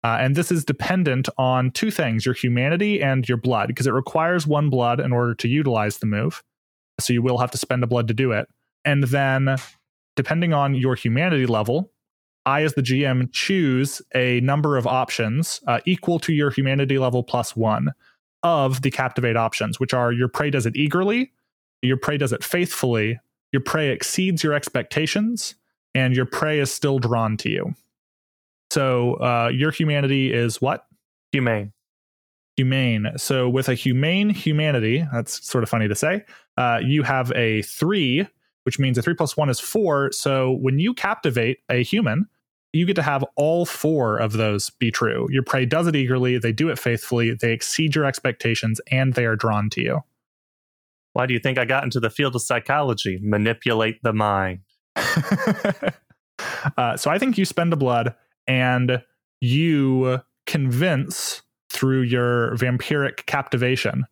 Uh, and this is dependent on two things your humanity and your blood, because it requires one blood in order to utilize the move. So you will have to spend a blood to do it. And then, depending on your humanity level, I, as the GM, choose a number of options uh, equal to your humanity level plus one of the captivate options, which are your prey does it eagerly, your prey does it faithfully, your prey exceeds your expectations, and your prey is still drawn to you. So uh, your humanity is what? Humane. Humane. So with a humane humanity, that's sort of funny to say, uh, you have a three, which means a three plus one is four. So when you captivate a human, you get to have all four of those be true. Your prey does it eagerly, they do it faithfully, they exceed your expectations, and they are drawn to you. Why do you think I got into the field of psychology? Manipulate the mind. [LAUGHS] uh, so I think you spend a blood and you convince through your vampiric captivation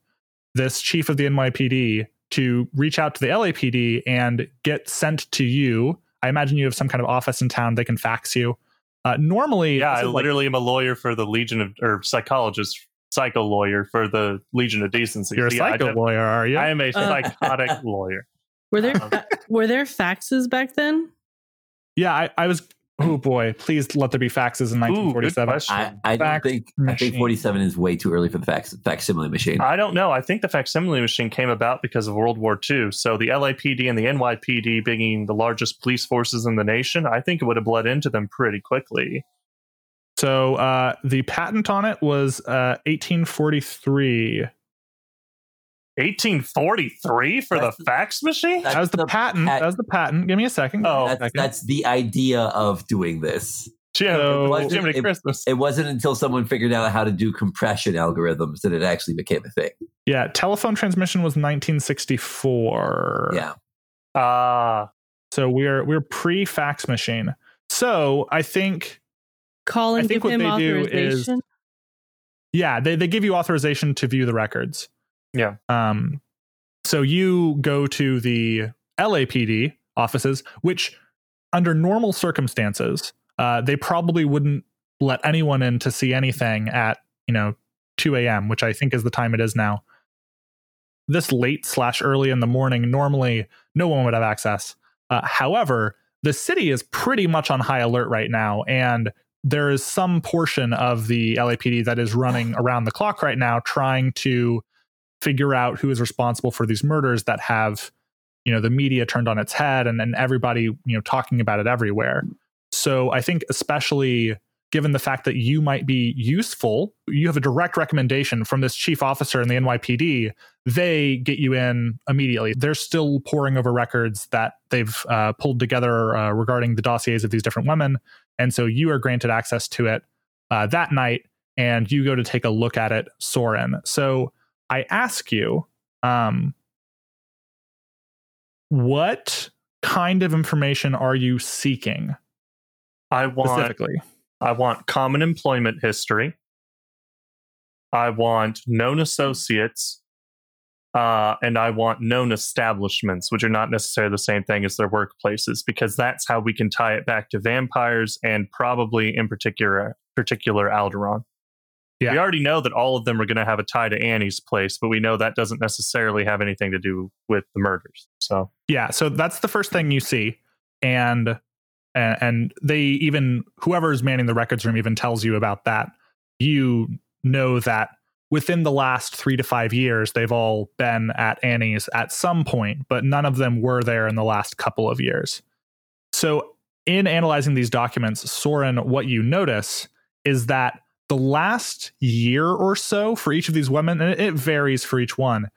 this chief of the NYPD to reach out to the LAPD and get sent to you. I imagine you have some kind of office in town. They can fax you. Uh, normally, Yeah, this I is like- literally am a lawyer for the Legion of, or psychologist, psycho lawyer for the Legion of Decency. you're a yeah, psycho lawyer, are you? I am a Uh, psychotic [LAUGHS] lawyer. Were there Um, were there faxes back then? yeah, I, I was. Oh boy, please let there be faxes in 1947. question. I, I don't Fax think I think 47 is way too early for the fax facsimile machine. I don't know. I think the facsimile machine came about because of World War II. So the LAPD and the NYPD being the largest police forces in the nation, I think it would have bled into them pretty quickly. So uh, the patent on it was uh, 1843. 1843 for That's the the- fax machine? That's That was the, patent. pat- that was the patent. Give me a second. Oh. Give me a that's, second. that's the idea of doing this. Jim, So- Jiminy It- Christmas. It wasn't until someone figured out how to do compression algorithms that it actually became a thing. yeah, telephone transmission was 1964. Yeah. Ah, So we're we're pre fax machine. So I think Call and I think give what him they do is- yeah, they, they give you authorization to view the records. Yeah. Um so you go to the LAPD offices, which under normal circumstances, uh, they probably wouldn't let anyone in to see anything at, you know, 2 a.m., which I think is the time it is now. This late slash early in the morning, normally no one would have access. Uh, however, the city is pretty much on high alert right now, and there is some portion of the LAPD that is running [SIGHS] around the clock right now trying to figure out who is responsible for these murders that have you know the media turned on its head and, then everybody you know talking about it everywhere. So i think especially given the fact that you might be useful you have a direct recommendation from this chief officer in the nypd they get you in immediately. They're still pouring over records that they've uh, pulled together uh, regarding the dossiers of these different women. And so you are granted access to it uh, that night and you go to take a look at it soren. So i ask you um, what kind of information are you seeking I want specifically I want common employment history. I want known associates. Uh, and I want known establishments, which are not necessarily the same thing as their workplaces, because that's how we can tie it back to vampires and probably in particular particular Algernon. Yeah. We already know that all of them are going to have a tie to Annie's place, but we know that doesn't necessarily have anything to do with the murders. So yeah so that's the first thing you see and and, and they even whoever's manning the records room even tells you about that you know that within the last three to five years they've all been at annie's at some point but none of them were there in the last couple of years so in analyzing these documents soren what you notice is that the last year or so for each of these women and it varies for each one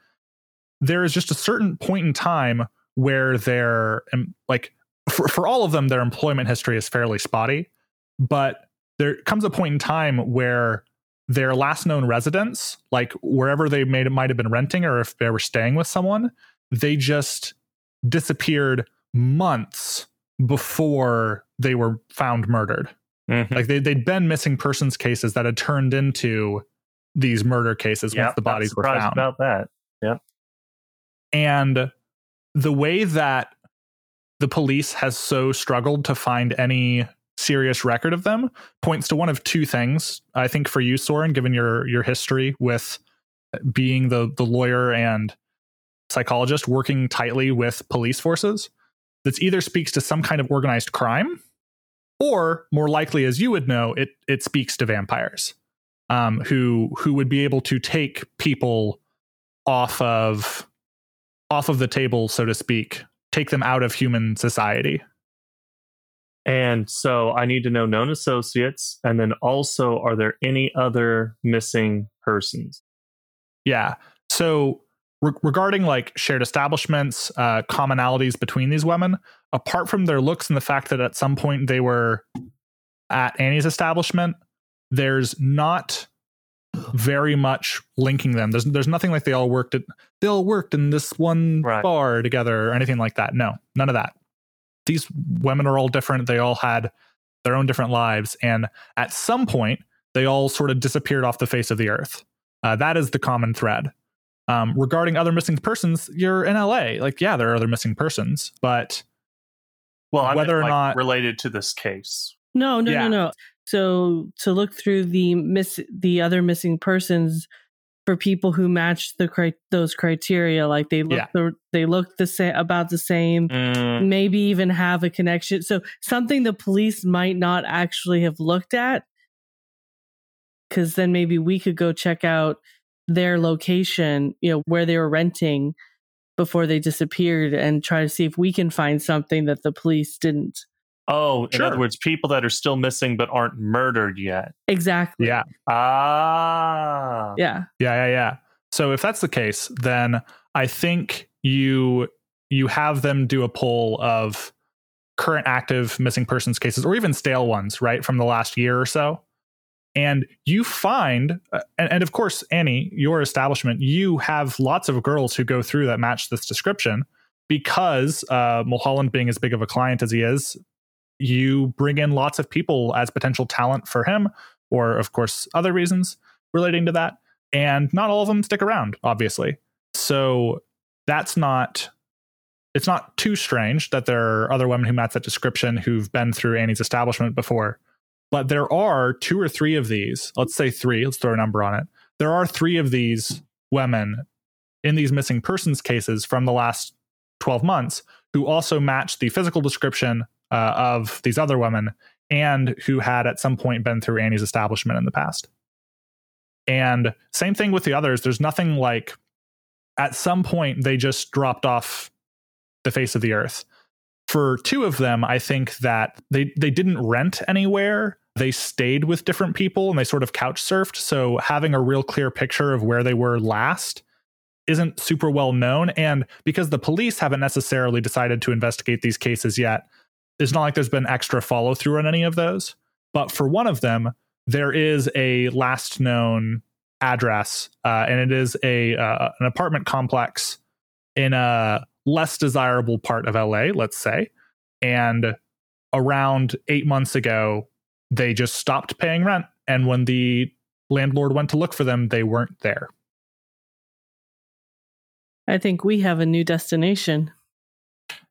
there is just a certain point in time where their like for, for all of them their employment history is fairly spotty but there comes a point in time where their last known residence like wherever they made might have been renting or if they were staying with someone they just disappeared months before they were found murdered Mm-hmm. like they, they'd been missing persons cases that had turned into these murder cases yeah, once the bodies were surprised found about that. yeah. and the way that the police has so struggled to find any serious record of them points to one of two things. I think for you, Soren, given your your history with being the the lawyer and psychologist working tightly with police forces, that either speaks to some kind of organized crime, or more likely, as you would know, it it speaks to vampires, um, who who would be able to take people off of off of the table, so to speak, take them out of human society. And so I need to know known associates. And then also, are there any other missing persons? Yeah. So re- regarding like shared establishments, uh, commonalities between these women, apart from their looks and the fact that at some point they were at Annie's establishment, there's not very much linking them. There's there's nothing like they all worked at they all worked in this one Right. bar together or anything like that. No, none of that. These women are all different. They all had their own different lives, and at some point they all sort of disappeared off the face of the earth. Uh, that is the common thread. Um, regarding other missing persons, you're in LA. Like, yeah, there are other missing persons, but Well, I Whether meant, or like, not- related to this case. No, no, Yeah. no, no. So to look through the miss the other missing persons for people who match the cri- those criteria, like they look Yeah. the, they look the same about the same, Mm, maybe even have a connection. So something the police might not actually have looked at, because then maybe we could go check out their location, you know, where they were renting before they disappeared, and try to see if we can find something that the police didn't. oh, in other words, people that are still missing but aren't murdered yet. Exactly. yeah, Ah. Yeah. Yeah, yeah, yeah. So if that's the case, then I think you you have them do a poll of current active missing persons cases or even stale ones, right, from the last year or so. And you find, uh, and, and of course, Annie, your establishment, you have lots of girls who go through that match this description because uh, Mulholland, being as big of a client as he is, you bring in lots of people as potential talent for him, or of course, other reasons relating to that. And not all of them stick around obviously. So that's not it's not too strange that there are other women who match that description who've been through annie's establishment before but there are two or three of these let's say three let's throw a number on it there are three of these women in these missing persons cases from the last 12 months who also match the physical description uh, of these other women and who had at some point been through annie's establishment in the past and same thing with the others. There's nothing like at some point they just dropped off the face of the earth. For two of them, I think that they they didn't rent anywhere. They stayed with different people and they sort of couch surfed. So having a real clear picture of where they were last isn't super well known. And because the police haven't necessarily decided to investigate these cases yet, it's not like there's been extra follow through on any of those. But for one of them, there is a last known address, uh, and it is a uh, an apartment complex in a less desirable part of LA, let's say. And around eight months ago, they just stopped paying rent, and when the landlord went to look for them, they weren't there. I think we have a new destination.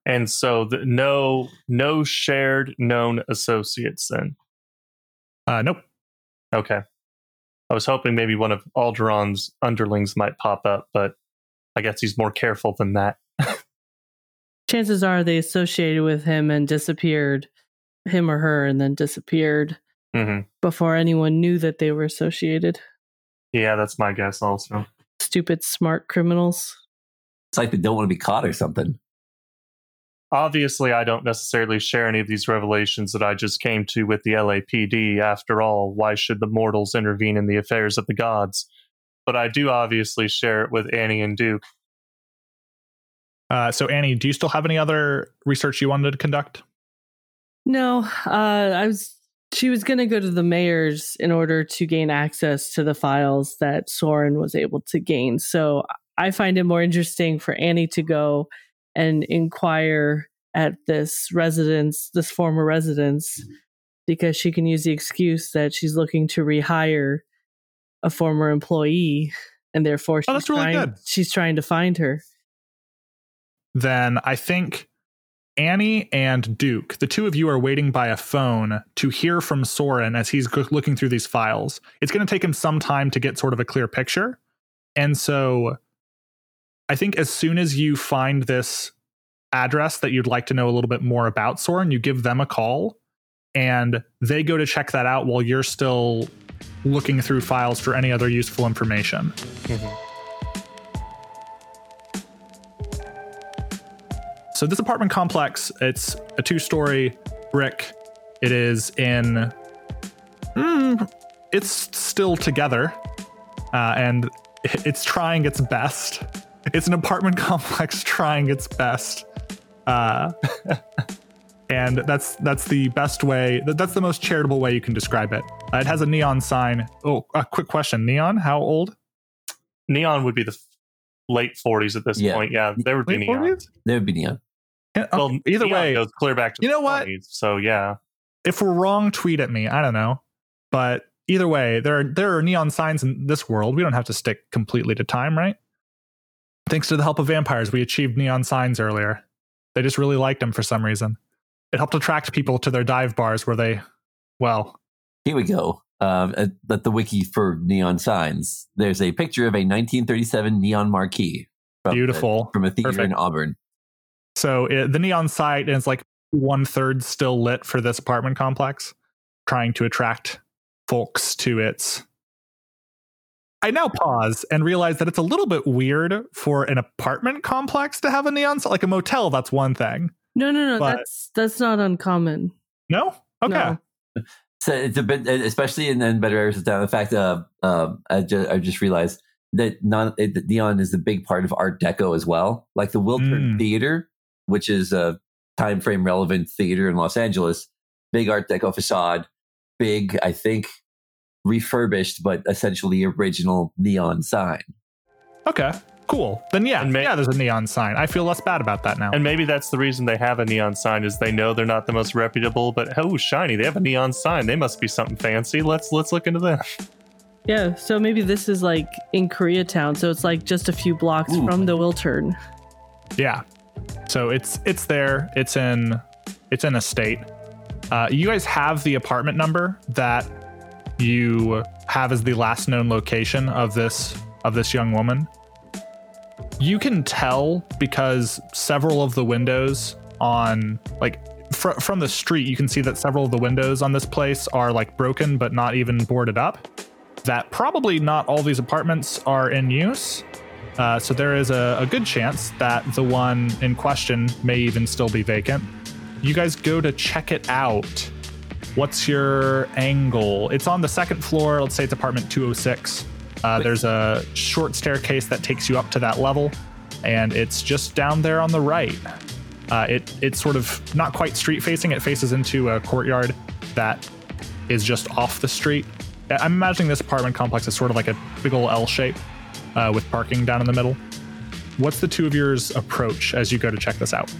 And so the, no no shared known associates then. Uh, nope. Okay. I was hoping maybe one of Algernon's underlings might pop up, but I guess he's more careful than that. [LAUGHS] Chances are they associated with him and disappeared, him or her, and then disappeared hmm before anyone knew that they were associated. Yeah, that's my guess also. Stupid, smart criminals. It's like they don't want to be caught or something. Obviously, I don't necessarily share any of these revelations that I just came to with the LAPD. After all, why should the mortals intervene in the affairs of the gods? But I do obviously share it with Annie and Duke. Uh, so, Annie, do you still have any other research you wanted to conduct? No, uh, I was. She was going to go to the mayor's in order to gain access to the files that Soren was able to gain. So I find it more interesting for Annie to go and inquire at this residence, this former residence, because she can use the excuse that she's looking to rehire a former employee, and therefore she's Oh, that's really trying, good. she's trying to find her. then I think Annie and Duke, the two of you are waiting by a phone to hear from Soren as he's looking through these files. It's going to take him some time to get sort of a clear picture. And so I think as soon as you find this address that you'd like to know a little bit more about Soren, you give them a call and they go to check that out while you're still looking through files for any other useful information. Mm-hmm. So this apartment complex, it's a two-story brick. It is in, mm, it's still together, uh, and it's trying its best. It's an apartment [LAUGHS] complex trying its best, uh, [LAUGHS] and that's that's the best way. That's the most charitable way you can describe it. Uh, it has a neon sign. Oh, a quick question: Neon, how old? Neon would be the f- late 40s at this Yeah. point. Yeah, there would be Late Neon. 40s? There would be neon. Yeah, Well, either Neon way, goes clear back to You the know what? So yeah, if we're wrong, tweet at me. I don't know, but either way, there are there are neon signs in this world. We don't have to stick completely to time, right? Thanks to the help of vampires, we achieved neon signs earlier. They just really liked them for some reason. It helped attract people to their dive bars where they, well, Here we go. Um, at, at the wiki for neon signs, there's a picture of a 1937 neon marquee. From Beautiful. from a theater in Auburn. So it, the neon site is like one third still lit for this apartment complex, trying to attract folks to its. I now pause and realize that it's a little bit weird for an apartment complex to have a neon sign. Like a motel, that's one thing. No, no, no. But- that's that's not uncommon. No? Okay. No. So it's a bit, especially in, in better areas of town. In fact, uh, um, I, just, I just realized that non, it, that neon is a big part of Art Deco as well. Like the Wiltern Mm. Theater, which is a time frame relevant theater in Los Angeles, big Art Deco facade, big, I think, refurbished but essentially original neon sign. Okay. Cool. Then yeah, And ma- yeah, there's a neon sign. I feel less bad about that now. And maybe that's the reason they have a neon sign is they know they're not the most reputable, but oh shiny, they have a neon sign. They must be something fancy. Let's let's look into that. Yeah, so maybe this is like in Koreatown, so it's like just a few blocks Ooh. from the Wiltern. Yeah. So it's it's there. It's in it's in a state. Uh, you guys have the apartment number that you have as the last known location of this of this young woman. You can tell because several of the windows on like fr- from the street, you can see that several of the windows on this place are like broken but not even boarded up. That probably not all these apartments are in use. Uh, so there is a, a good chance that the one in question may even still be vacant. You guys go to check it out. What's your angle? It's on the second floor. Let's say it's apartment 206. Uh, there's a short staircase that takes you up to that level, and it's just down there on the right. Uh, it it's sort of not quite street facing. It faces into a courtyard that is just off the street. I'm imagining this apartment complex is sort of like a big old L shape uh, with parking down in the middle. What's the two of yours approach as you go to check this out?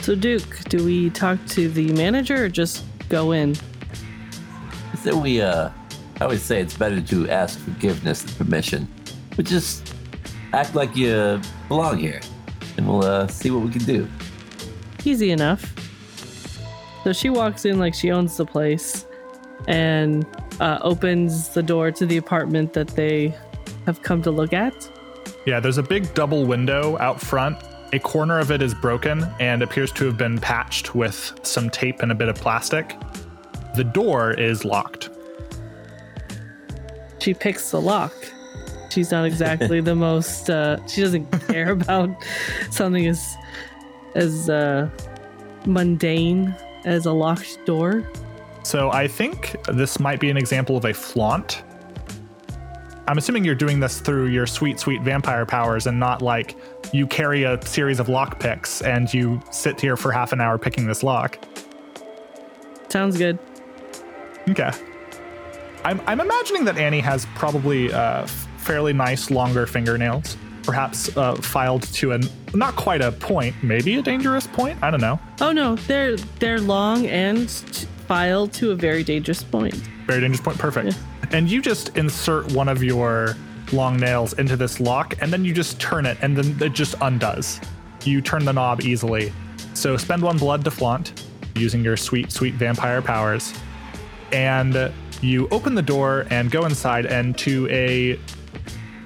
So, Duke, do we talk to the manager or just go in? So we, uh, I always say it's better to ask forgiveness than permission, but just act like you belong here, and we'll uh, see what we can do. Easy enough. So she walks in like she owns the place and uh, opens the door to the apartment that they have come to look at. Yeah, there's a big double window out front. A corner of it is broken and appears to have been patched with some tape and a bit of plastic. The door is locked. She picks the lock. She's not exactly [LAUGHS] the most. Uh, she doesn't care about something as as uh, mundane as a locked door. So I think this might be an example of a flaunt. I'm assuming you're doing this through your sweet, sweet vampire powers and not like you carry a series of lock picks and you sit here for half an hour picking this lock. Sounds good. Okay. I'm, I'm imagining that Annie has probably uh, fairly nice, longer fingernails, perhaps uh, filed to a not quite a point, maybe a dangerous point. I don't know. Oh no, they're they're long and filed to a very dangerous point. Very dangerous point. Perfect. And you just insert one of your long nails into this lock, and then you just turn it, and then it just undoes. You turn the knob easily. So spend one blood to flaunt using your sweet, sweet vampire powers. And you open the door and go inside, and to a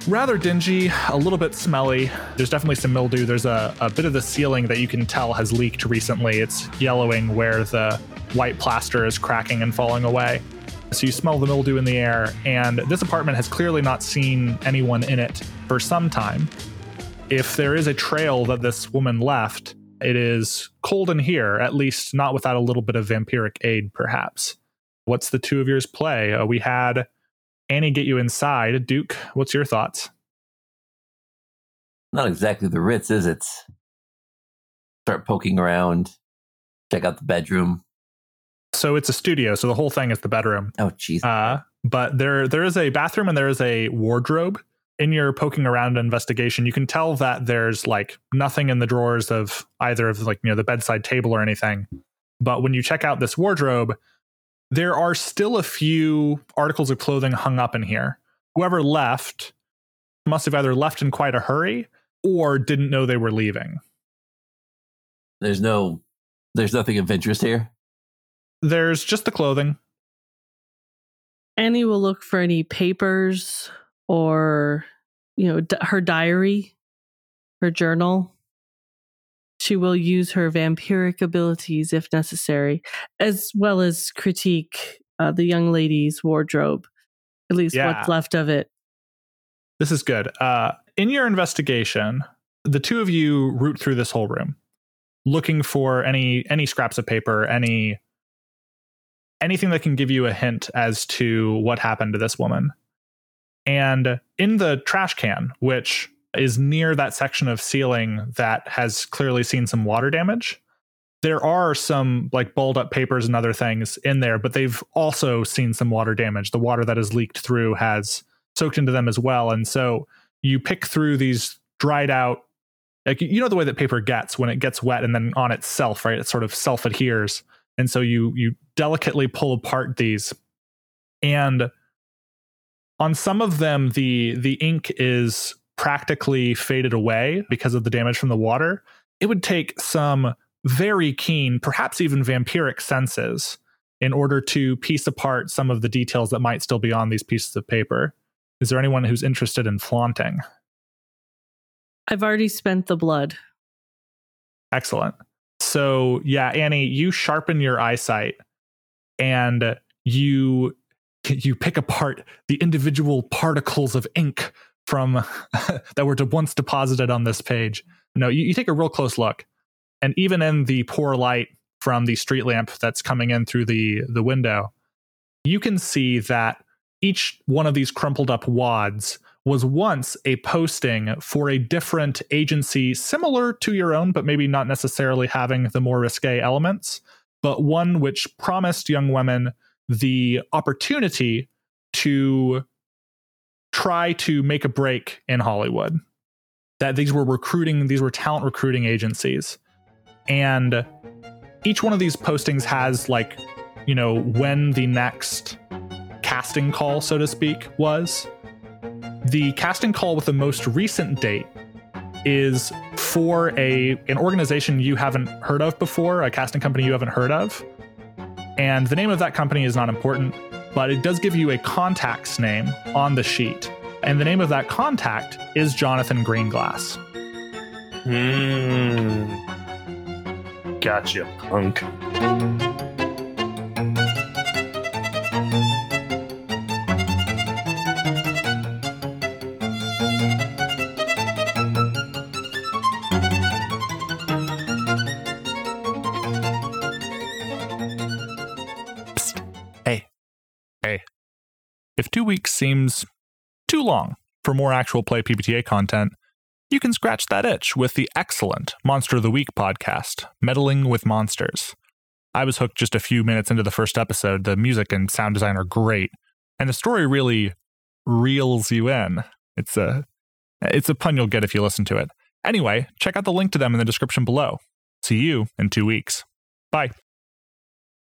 rather dingy, a little bit smelly. There's definitely some mildew. There's a, a bit of the ceiling that you can tell has leaked recently. It's yellowing where the white plaster is cracking and falling away. So you smell the mildew in the air, and this apartment has clearly not seen anyone in it for some time. If there is a trail that this woman left, it is cold in here, at least not without a little bit of vampiric aid, perhaps. What's the two of yours play? Uh, we had Annie get you inside. Duke, what's your thoughts? Not exactly the Ritz, is it? Start poking around, check out the bedroom. So it's a studio, so the whole thing is the bedroom. Oh, jeez. Uh, but there there is a bathroom and there is a wardrobe. In your poking around investigation, you can tell that there's like nothing in the drawers of either of like you know the bedside table or anything. But when you check out this wardrobe, there are still a few articles of clothing hung up in here. Whoever left must have either left in quite a hurry or didn't know they were leaving. There's no, there's nothing of interest here. There's just the clothing. Annie will look for any papers or, you know, d- her diary, her journal. She will use her vampiric abilities if necessary, as well as critique uh, the young lady's wardrobe, at least Yeah. what's left of it. This is good. Uh, in your investigation, the two of you root through this whole room, looking for any any scraps of paper, any anything that can give you a hint as to what happened to this woman. And in the trash can, which is near that section of ceiling that has clearly seen some water damage, there are some like balled up papers and other things in there, but they've also seen some water damage. The water that has leaked through has soaked into them as well. And so you pick through these dried out, like you know the way that paper gets when it gets wet and then on itself, right? It sort of self adheres. And so you you delicately pull apart these. And on some of them, the the ink is practically faded away because of the damage from the water. It would take some very keen, perhaps even vampiric senses in order to piece apart some of the details that might still be on these pieces of paper. Is there anyone who's interested in flaunting? I've already spent the blood. Excellent. So, yeah, Annie, you sharpen your eyesight and you you pick apart the individual particles of ink from [LAUGHS] that were once deposited on this page. No, you, you take a real close look. And even in the poor light from the street lamp that's coming in through the the window, you can see that each one of these crumpled up wads was once a posting for a different agency similar to your own, but maybe not necessarily having the more risque elements, but one which promised young women the opportunity to try to make a break in Hollywood. That these were recruiting, these were talent recruiting agencies. And each one of these postings has, like, you know, when the next casting call, so to speak, was. The casting call with the most recent date is for a an organization you haven't heard of before, a casting company you haven't heard of. And the name of that company is not important, but it does give you a contact's name on the sheet. And the name of that contact is Jonathan Greenglass. Hmm. Gotcha, punk. Seems too long for more actual play PBTA content, you can scratch that itch with the excellent Monster of the Week podcast, Meddling with Monsters. I was hooked just a few minutes into the first episode. The music and sound design are great, and the story really reels you in. It's a it's a pun you'll get if you listen to it. Anyway, check out the link to them in the description below. See you in two weeks. Bye.